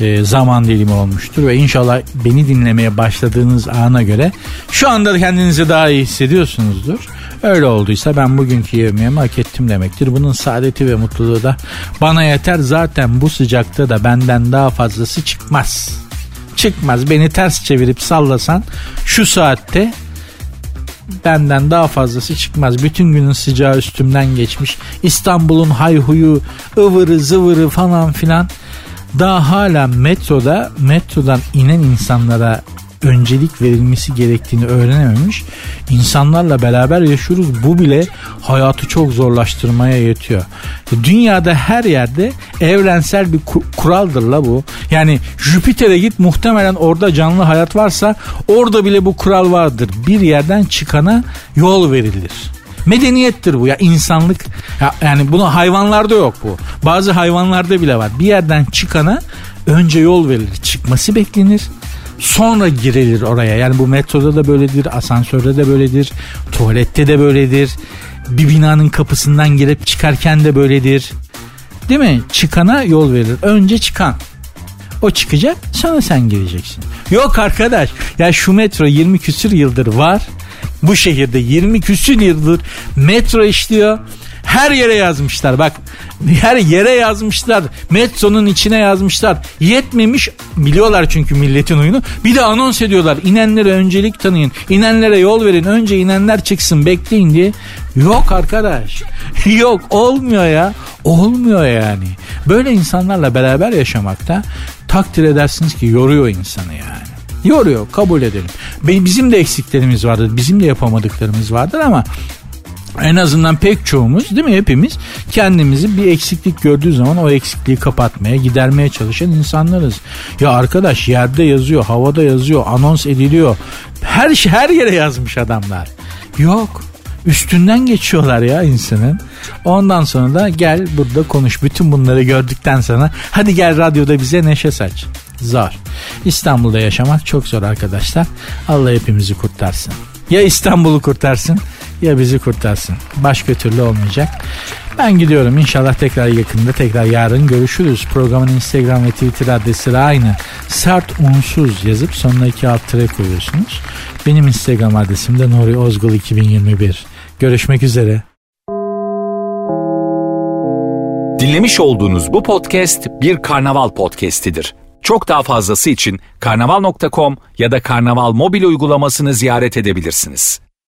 e, zaman dilimi olmuştur ve inşallah beni dinlemeye başladığınız ana göre şu anda kendinizi daha iyi hissediyorsunuzdur. Öyle olduysa ben bugünkü yemeğimi hak ettim demektir. Bunun saadeti ve mutluluğu da bana yeter. Zaten bu sıcakta da benden daha fazlası çıkmaz çıkmaz. Beni ters çevirip sallasan şu saatte benden daha fazlası çıkmaz. Bütün günün sıcağı üstümden geçmiş. İstanbul'un hayhuyu, ıvırı zıvırı falan filan. Daha hala metroda, metrodan inen insanlara öncelik verilmesi gerektiğini öğrenememiş. İnsanlarla beraber yaşıyoruz. Bu bile hayatı çok zorlaştırmaya yetiyor. Dünyada her yerde evrensel bir kuraldır la bu. Yani Jüpiter'e git muhtemelen orada canlı hayat varsa orada bile bu kural vardır. Bir yerden çıkana yol verilir. Medeniyettir bu ya insanlık. Ya, yani bunu hayvanlarda yok bu. Bazı hayvanlarda bile var. Bir yerden çıkana önce yol verilir. Çıkması beklenir. Sonra girilir oraya. Yani bu metroda da böyledir, asansörde de böyledir, tuvalette de böyledir. Bir binanın kapısından girip çıkarken de böyledir. Değil mi? Çıkana yol verilir. Önce çıkan. O çıkacak sonra sen gireceksin. Yok arkadaş ya şu metro 20 küsür yıldır var. Bu şehirde 20 küsür yıldır metro işliyor. Her yere yazmışlar bak. Her yere yazmışlar. Metronun içine yazmışlar. Yetmemiş biliyorlar çünkü milletin oyunu. Bir de anons ediyorlar. İnenlere öncelik tanıyın. İnenlere yol verin. Önce inenler çıksın bekleyin diye. Yok arkadaş. *laughs* Yok olmuyor ya. Olmuyor yani. Böyle insanlarla beraber yaşamakta takdir edersiniz ki yoruyor insanı yani. Yoruyor kabul edelim. Bizim de eksiklerimiz vardır. Bizim de yapamadıklarımız vardır ama en azından pek çoğumuz değil mi hepimiz kendimizi bir eksiklik gördüğü zaman o eksikliği kapatmaya gidermeye çalışan insanlarız. Ya arkadaş yerde yazıyor havada yazıyor anons ediliyor her şey her yere yazmış adamlar. Yok üstünden geçiyorlar ya insanın. Ondan sonra da gel burada konuş. Bütün bunları gördükten sonra hadi gel radyoda bize neşe saç. Zor. İstanbul'da yaşamak çok zor arkadaşlar. Allah hepimizi kurtarsın. Ya İstanbul'u kurtarsın ya bizi kurtarsın. Başka türlü olmayacak. Ben gidiyorum inşallah tekrar yakında tekrar yarın görüşürüz. Programın Instagram ve Twitter adresleri aynı. Sert unsuz yazıp sonuna iki alt tere koyuyorsunuz. Benim Instagram adresim de Nuri Ozgul 2021. Görüşmek üzere. Dinlemiş olduğunuz bu podcast bir karnaval podcastidir. Çok daha fazlası için karnaval.com ya da karnaval mobil uygulamasını ziyaret edebilirsiniz.